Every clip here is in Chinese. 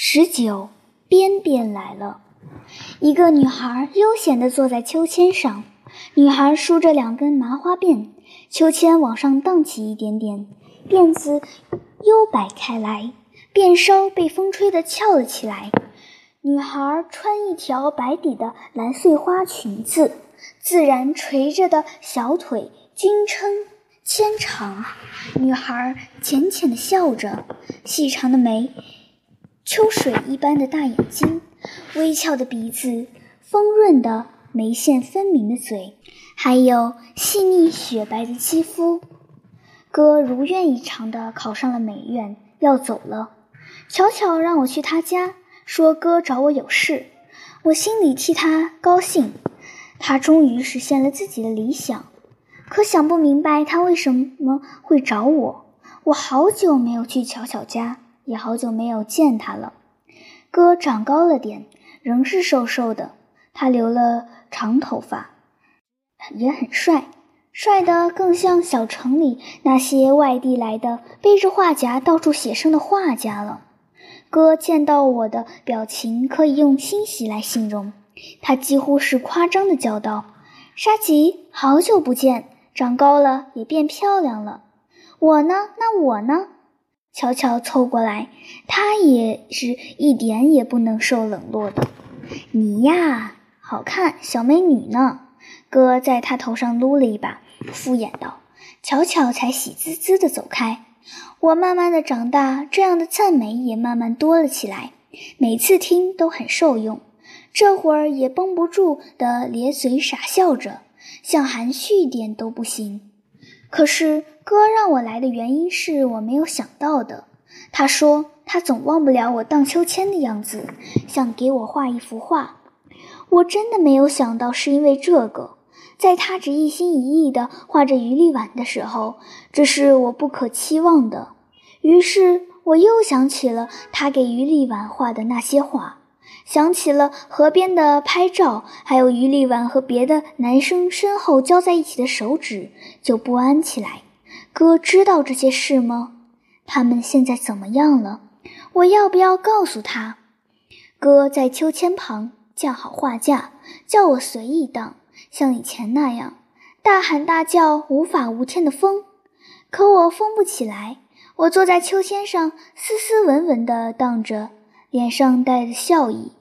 十九，边边来了。一个女孩悠闲地坐在秋千上，女孩梳着两根麻花辫，秋千往上荡起一点点，辫子悠摆开来，辫梢被风吹得翘了起来。女孩穿一条白底的蓝碎花裙子，自然垂着的小腿均称纤长。女孩浅浅地笑着，细长的眉。秋水一般的大眼睛，微翘的鼻子，丰润的眉线分明的嘴，还有细腻雪白的肌肤。哥如愿以偿地考上了美院，要走了。巧巧让我去他家，说哥找我有事。我心里替他高兴，他终于实现了自己的理想。可想不明白他为什么会找我。我好久没有去巧巧家。也好久没有见他了。哥长高了点，仍是瘦瘦的。他留了长头发，也很帅，帅得更像小城里那些外地来的背着画夹到处写生的画家了。哥见到我的表情可以用欣喜来形容，他几乎是夸张的叫道：“沙吉，好久不见，长高了也变漂亮了。我呢？那我呢？”悄悄凑过来，他也是一点也不能受冷落的。你呀，好看，小美女呢。哥在他头上撸了一把，敷衍道：“巧巧才喜滋滋地走开。”我慢慢的长大，这样的赞美也慢慢多了起来，每次听都很受用。这会儿也绷不住的咧嘴傻笑着，想含蓄一点都不行。可是。哥让我来的原因是我没有想到的。他说他总忘不了我荡秋千的样子，想给我画一幅画。我真的没有想到是因为这个。在他只一心一意地画着余力婉的时候，这是我不可期望的。于是我又想起了他给余力婉画的那些画，想起了河边的拍照，还有余丽婉和别的男生身后交在一起的手指，就不安起来。哥知道这些事吗？他们现在怎么样了？我要不要告诉他？哥在秋千旁架好画架，叫我随意荡，像以前那样大喊大叫，无法无天的疯。可我疯不起来。我坐在秋千上，斯斯文文地荡着，脸上带着笑意。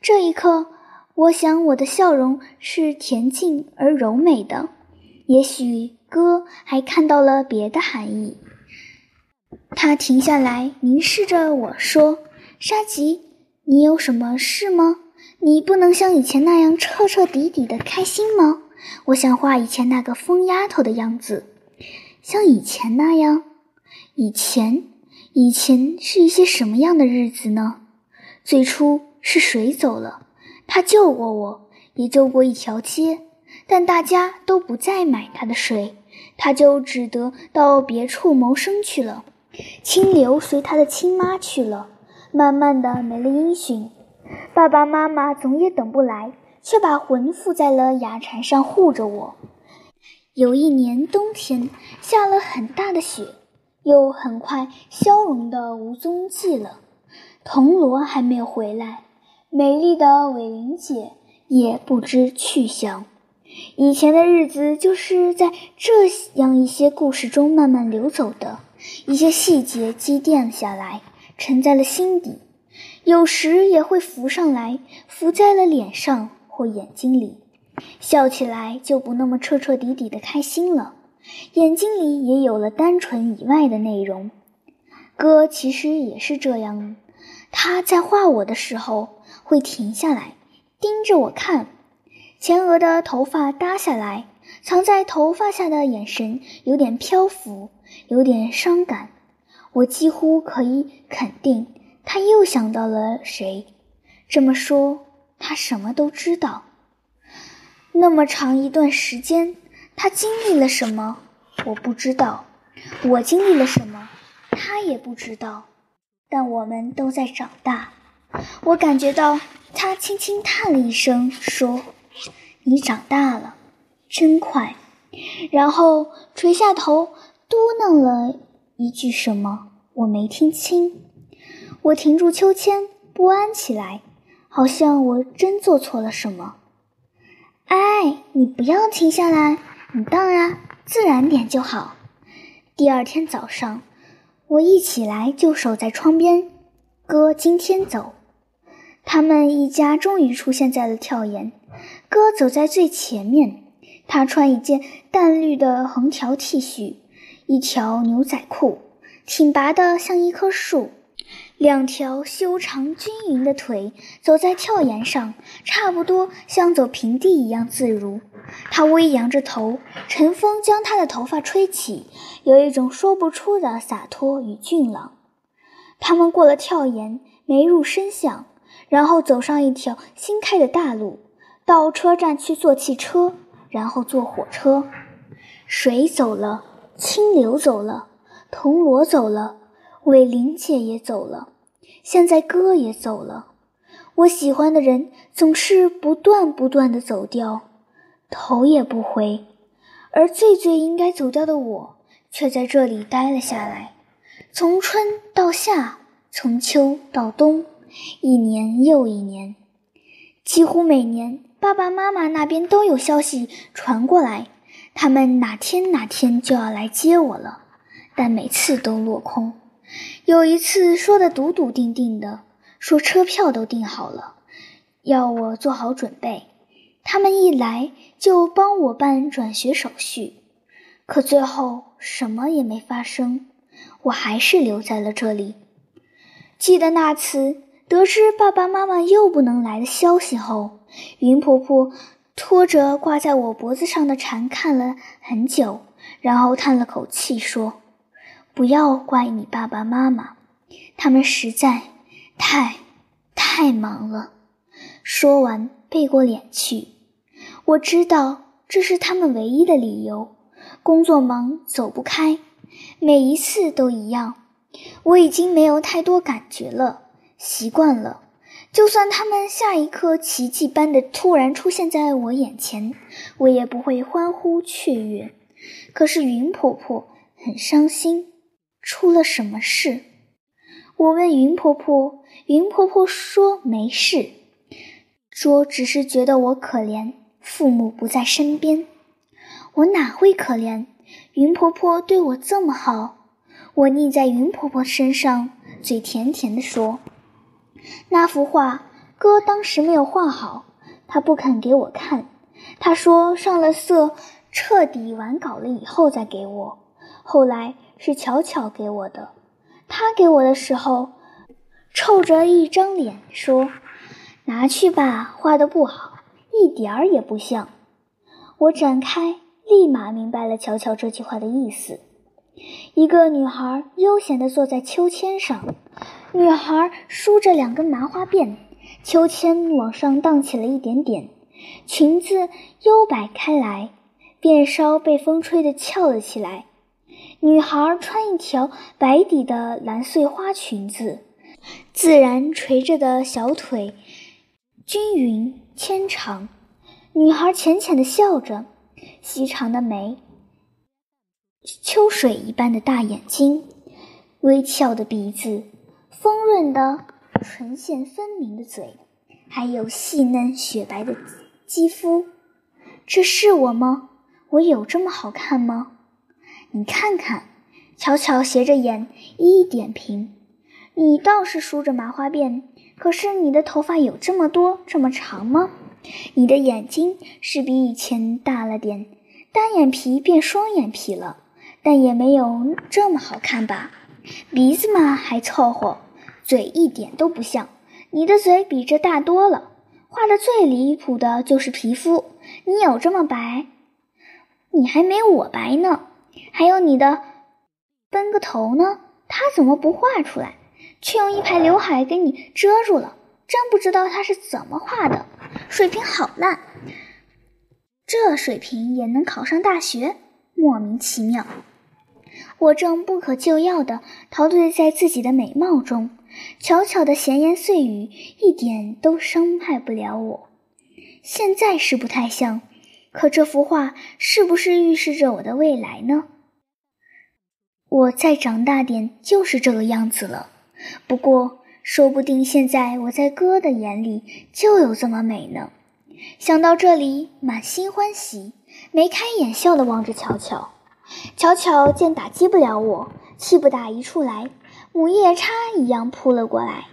这一刻，我想我的笑容是恬静而柔美的。也许。哥还看到了别的含义。他停下来，凝视着我说：“沙吉，你有什么事吗？你不能像以前那样彻彻底底的开心吗？我想画以前那个疯丫头的样子，像以前那样。以前，以前是一些什么样的日子呢？最初是谁走了？他救过我，也救过一条街，但大家都不再买他的水。”他就只得到别处谋生去了，清流随他的亲妈去了，慢慢的没了音讯。爸爸妈妈总也等不来，却把魂附在了雅蝉上护着我。有一年冬天下了很大的雪，又很快消融的无踪迹了。铜锣还没有回来，美丽的伟玲姐也不知去向。以前的日子就是在这样一些故事中慢慢流走的，一些细节积淀下来，沉在了心底，有时也会浮上来，浮在了脸上或眼睛里，笑起来就不那么彻彻底底的开心了，眼睛里也有了单纯以外的内容。哥其实也是这样，他在画我的时候会停下来，盯着我看。前额的头发耷下来，藏在头发下的眼神有点漂浮，有点伤感。我几乎可以肯定，他又想到了谁。这么说，他什么都知道。那么长一段时间，他经历了什么？我不知道。我经历了什么？他也不知道。但我们都在长大。我感觉到他轻轻叹了一声，说。你长大了，真快。然后垂下头，嘟囔了一句什么，我没听清。我停住秋千，不安起来，好像我真做错了什么。哎，你不要停下来，你荡啊，自然点就好。第二天早上，我一起来就守在窗边。哥今天走，他们一家终于出现在了跳岩。哥走在最前面，他穿一件淡绿的横条 T 恤，一条牛仔裤，挺拔的像一棵树，两条修长均匀的腿走在跳岩上，差不多像走平地一样自如。他微扬着头，晨风将他的头发吹起，有一种说不出的洒脱与俊朗。他们过了跳岩，没入深巷，然后走上一条新开的大路，到车站去坐汽车，然后坐火车。水走了，清流走了，铜锣走了，伟玲姐也走了，现在哥也走了。我喜欢的人总是不断不断的走掉，头也不回，而最最应该走掉的我，却在这里待了下来。从春到夏，从秋到冬，一年又一年，几乎每年爸爸妈妈那边都有消息传过来，他们哪天哪天就要来接我了，但每次都落空。有一次说的笃笃定定的，说车票都订好了，要我做好准备。他们一来就帮我办转学手续，可最后什么也没发生。我还是留在了这里。记得那次得知爸爸妈妈又不能来的消息后，云婆婆拖着挂在我脖子上的蝉看了很久，然后叹了口气说：“不要怪你爸爸妈妈，他们实在太太忙了。”说完背过脸去。我知道这是他们唯一的理由，工作忙走不开。每一次都一样，我已经没有太多感觉了，习惯了。就算他们下一刻奇迹般的突然出现在我眼前，我也不会欢呼雀跃。可是云婆婆很伤心，出了什么事？我问云婆婆，云婆婆说没事，说只是觉得我可怜，父母不在身边。我哪会可怜？云婆婆对我这么好，我腻在云婆婆身上，嘴甜甜的说：“那幅画哥当时没有画好，他不肯给我看。他说上了色，彻底完稿了以后再给我。后来是巧巧给我的，他给我的时候，臭着一张脸说：‘拿去吧，画的不好，一点儿也不像。’我展开。”立马明白了乔乔这句话的意思。一个女孩悠闲地坐在秋千上，女孩梳着两根麻花辫，秋千往上荡起了一点点，裙子悠摆开来，辫梢被风吹得翘了起来。女孩穿一条白底的蓝碎花裙子，自然垂着的小腿均匀纤长。女孩浅浅地笑着。细长的眉，秋水一般的大眼睛，微翘的鼻子，丰润的唇线分明的嘴，还有细嫩雪白的肌肤。这是我吗？我有这么好看吗？你看看，巧巧斜着眼一一点评。你倒是梳着麻花辫，可是你的头发有这么多这么长吗？你的眼睛是比以前大了点，单眼皮变双眼皮了，但也没有这么好看吧？鼻子嘛还凑合，嘴一点都不像，你的嘴比这大多了。画的最离谱的就是皮肤，你有这么白？你还没我白呢。还有你的分个头呢，他怎么不画出来，却用一排刘海给你遮住了？真不知道他是怎么画的。水平好烂，这水平也能考上大学，莫名其妙。我正不可救药的陶醉在自己的美貌中，巧巧的闲言碎语一点都伤害不了我。现在是不太像，可这幅画是不是预示着我的未来呢？我再长大点就是这个样子了。不过说不定现在我在哥的眼里就有这么美呢。想到这里，满心欢喜，眉开眼笑地望着巧巧。巧巧见打击不了我，气不打一处来，母夜叉一样扑了过来。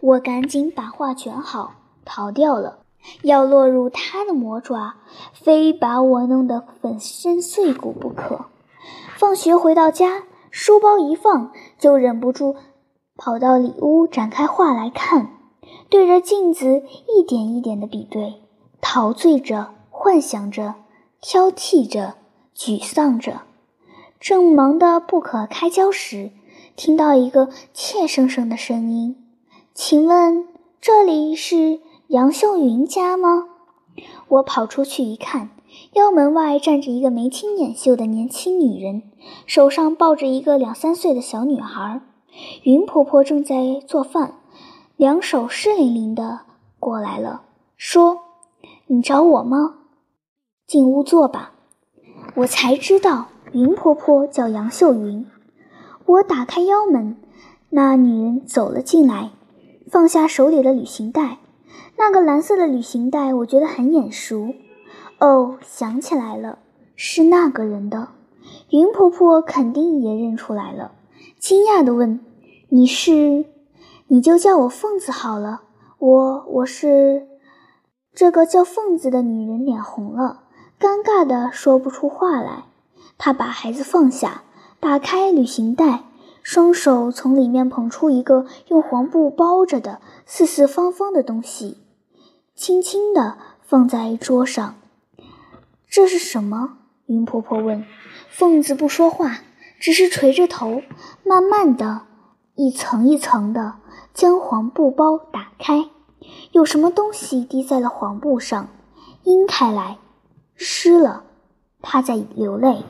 我赶紧把话卷好，逃掉了。要落入他的魔爪，非把我弄得粉身碎骨不可。放学回到家，书包一放，就忍不住跑到里屋展开画来看，对着镜子一点一点的比对，陶醉着，幻想着，挑剔着，沮丧着。正忙得不可开交时，听到一个怯生生的声音：“请问这里是？”杨秀云家吗？我跑出去一看，腰门外站着一个眉清眼秀的年轻女人，手上抱着一个两三岁的小女孩。云婆婆正在做饭，两手湿淋淋的过来了，说：“你找我吗？进屋坐吧。”我才知道云婆婆叫杨秀云。我打开腰门，那女人走了进来，放下手里的旅行袋。那个蓝色的旅行袋，我觉得很眼熟。哦，想起来了，是那个人的。云婆婆肯定也认出来了，惊讶地问：“你是？你就叫我凤子好了。我我是……”这个叫凤子的女人脸红了，尴尬的说不出话来。她把孩子放下，打开旅行袋，双手从里面捧出一个用黄布包着的四四方方的东西。轻轻地放在桌上，这是什么？云婆婆问。凤子不说话，只是垂着头，慢慢的，一层一层的将黄布包打开。有什么东西滴在了黄布上，晕开来，湿了。她在流泪。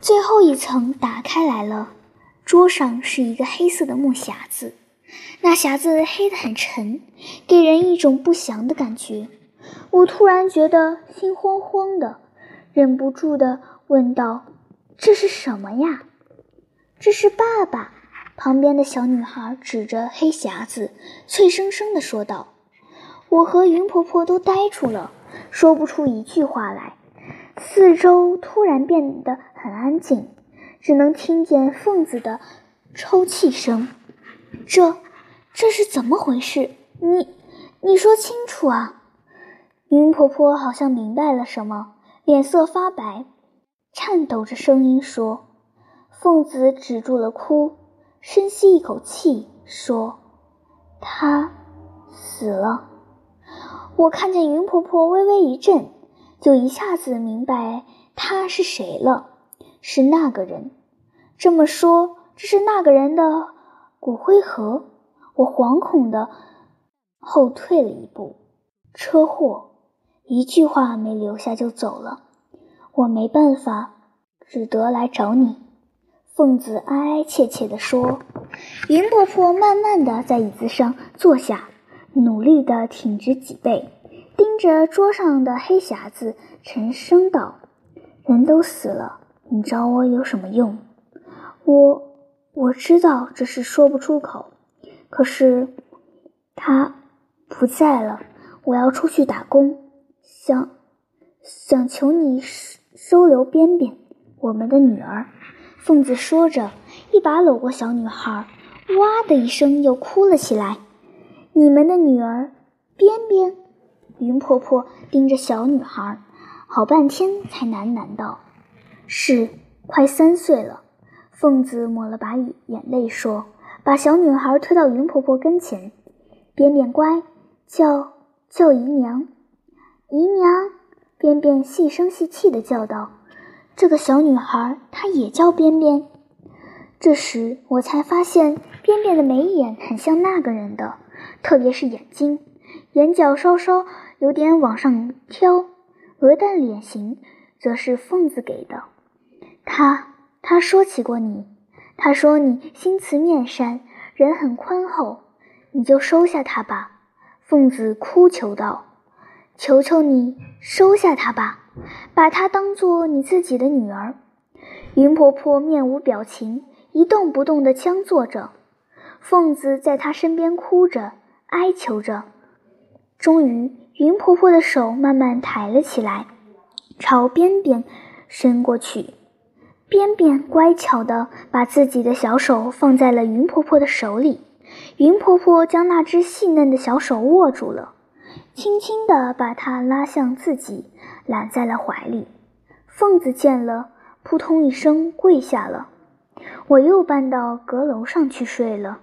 最后一层打开来了，桌上是一个黑色的木匣子。那匣子黑得很沉，给人一种不祥的感觉。我突然觉得心慌慌的，忍不住的问道：“这是什么呀？”“这是爸爸。”旁边的小女孩指着黑匣子，脆生生的说道。我和云婆婆都呆住了，说不出一句话来。四周突然变得很安静，只能听见凤子的抽泣声。这，这是怎么回事？你，你说清楚啊！云婆婆好像明白了什么，脸色发白，颤抖着声音说：“凤子止住了哭，深吸一口气，说：‘她死了。’我看见云婆婆微微一震，就一下子明白他是谁了，是那个人。这么说，这是那个人的。”骨灰盒，我惶恐的后退了一步。车祸，一句话没留下就走了。我没办法，只得来找你。凤子哀哀切切地说。云婆婆慢慢的在椅子上坐下，努力的挺直脊背，盯着桌上的黑匣子，沉声道：“人都死了，你找我有什么用？我……”我知道这是说不出口，可是他不在了。我要出去打工，想想求你收留边边，我们的女儿。凤子说着，一把搂过小女孩，哇的一声又哭了起来。你们的女儿边边？云婆婆盯着小女孩，好半天才喃喃道：“是，快三岁了。”凤子抹了把眼泪，说：“把小女孩推到云婆婆跟前，边边乖，叫叫姨娘，姨娘。”边边细声细气地叫道：“这个小女孩她也叫边边。”这时我才发现，边边的眉眼很像那个人的，特别是眼睛，眼角稍稍有点往上挑，鹅蛋脸型则是凤子给的。她。他说起过你，他说你心慈面善，人很宽厚，你就收下他吧。凤子哭求道：“求求你收下他吧，把她当做你自己的女儿。”云婆婆面无表情，一动不动地僵坐着。凤子在她身边哭着、哀求着。终于，云婆婆的手慢慢抬了起来，朝边边伸过去。边边乖巧地把自己的小手放在了云婆婆的手里。云婆婆将那只细嫩的小手握住了，轻轻地把它拉向自己，揽在了怀里。凤子见了，扑通一声跪下了。我又搬到阁楼上去睡了。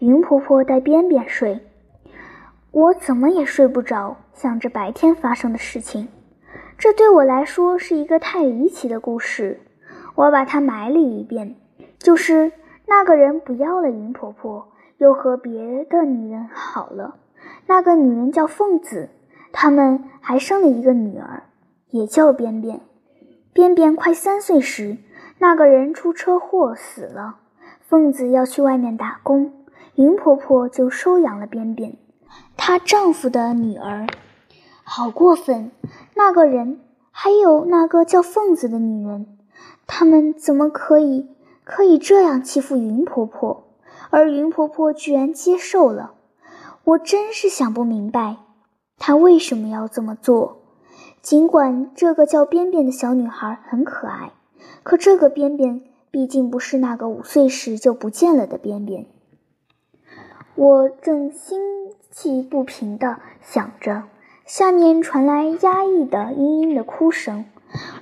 云婆婆带边边睡，我怎么也睡不着，想着白天发生的事情。这对我来说是一个太离奇的故事。我把它埋了一遍，就是那个人不要了云婆婆。又和别的女人好了，那个女人叫凤子，他们还生了一个女儿，也叫边边。边边快三岁时，那个人出车祸死了，凤子要去外面打工，云婆婆就收养了边边，她丈夫的女儿。好过分！那个人还有那个叫凤子的女人，他们怎么可以可以这样欺负云婆婆？而云婆婆居然接受了，我真是想不明白，她为什么要这么做。尽管这个叫边边的小女孩很可爱，可这个边边毕竟不是那个五岁时就不见了的边边。我正心气不平地想着，下面传来压抑的嘤嘤的哭声。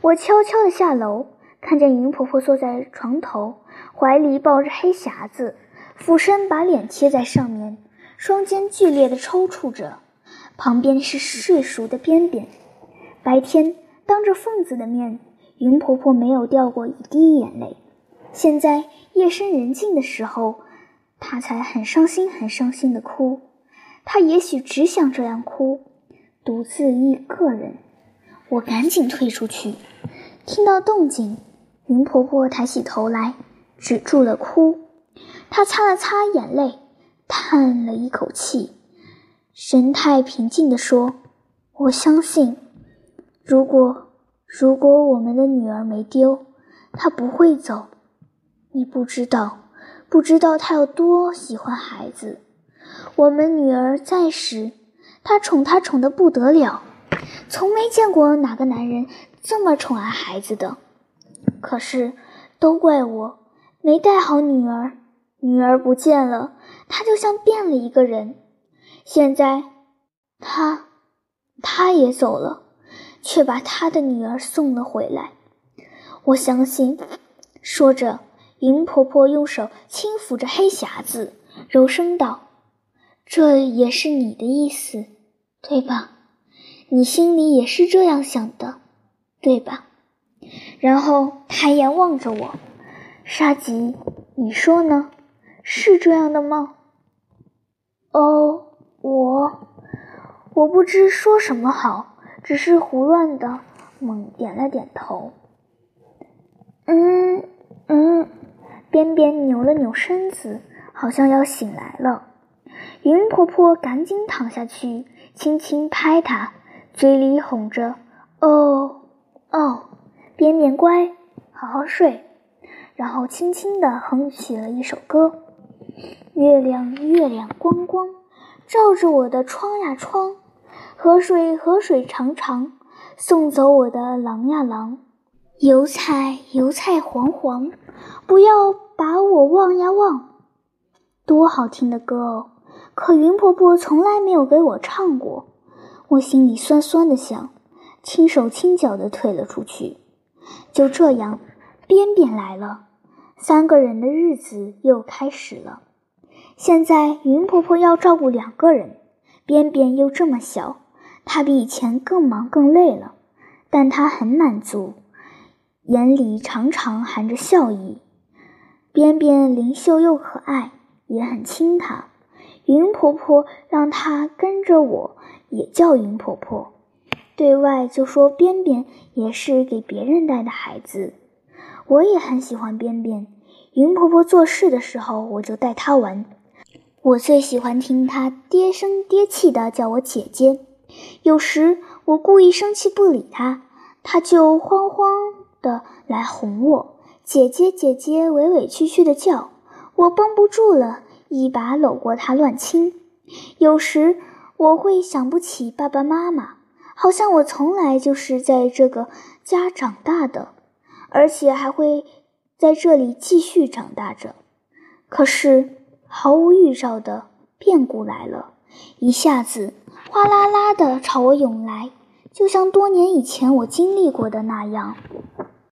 我悄悄地下楼，看见云婆婆坐在床头，怀里抱着黑匣子。俯身把脸贴在上面，双肩剧烈地抽搐着。旁边是睡熟的边边。白天当着凤子的面，云婆婆没有掉过一滴眼泪。现在夜深人静的时候，她才很伤心、很伤心地哭。她也许只想这样哭，独自一个人。我赶紧退出去。听到动静，云婆婆抬起头来，止住了哭。他擦了擦眼泪，叹了一口气，神态平静地说：“我相信，如果如果我们的女儿没丢，她不会走。你不知道，不知道她有多喜欢孩子。我们女儿在时，他宠她宠得不得了，从没见过哪个男人这么宠爱孩子的。可是，都怪我没带好女儿。”女儿不见了，他就像变了一个人。现在，他，他也走了，却把他的女儿送了回来。我相信。说着，云婆婆用手轻抚着黑匣子，柔声道：“这也是你的意思，对吧？你心里也是这样想的，对吧？”然后抬眼望着我，沙吉，你说呢？是这样的吗？哦，我我不知说什么好，只是胡乱的猛点了点头。嗯嗯，边边扭了扭身子，好像要醒来了。云婆婆赶紧躺下去，轻轻拍她，嘴里哄着：“哦哦，边边乖，好好睡。”然后轻轻地哼起了一首歌。月亮，月亮光光，照着我的窗呀窗。河水，河水长长，送走我的郎呀郎。油菜，油菜黄黄，不要把我忘呀忘。多好听的歌哦！可云婆婆从来没有给我唱过。我心里酸酸的想，轻手轻脚的退了出去。就这样，边边来了，三个人的日子又开始了。现在云婆婆要照顾两个人，边边又这么小，她比以前更忙更累了，但她很满足，眼里常常含着笑意。边边灵秀又可爱，也很亲她。云婆婆让她跟着我，也叫云婆婆。对外就说边边也是给别人带的孩子。我也很喜欢边边，云婆婆做事的时候，我就带她玩。我最喜欢听她嗲声嗲气的叫我姐姐，有时我故意生气不理她，她就慌慌的来哄我，姐姐姐姐委委屈屈的叫，我绷不住了，一把搂过她乱亲。有时我会想不起爸爸妈妈，好像我从来就是在这个家长大的，而且还会在这里继续长大着。可是毫无预兆的变故来了，一下子哗啦啦的朝我涌来，就像多年以前我经历过的那样。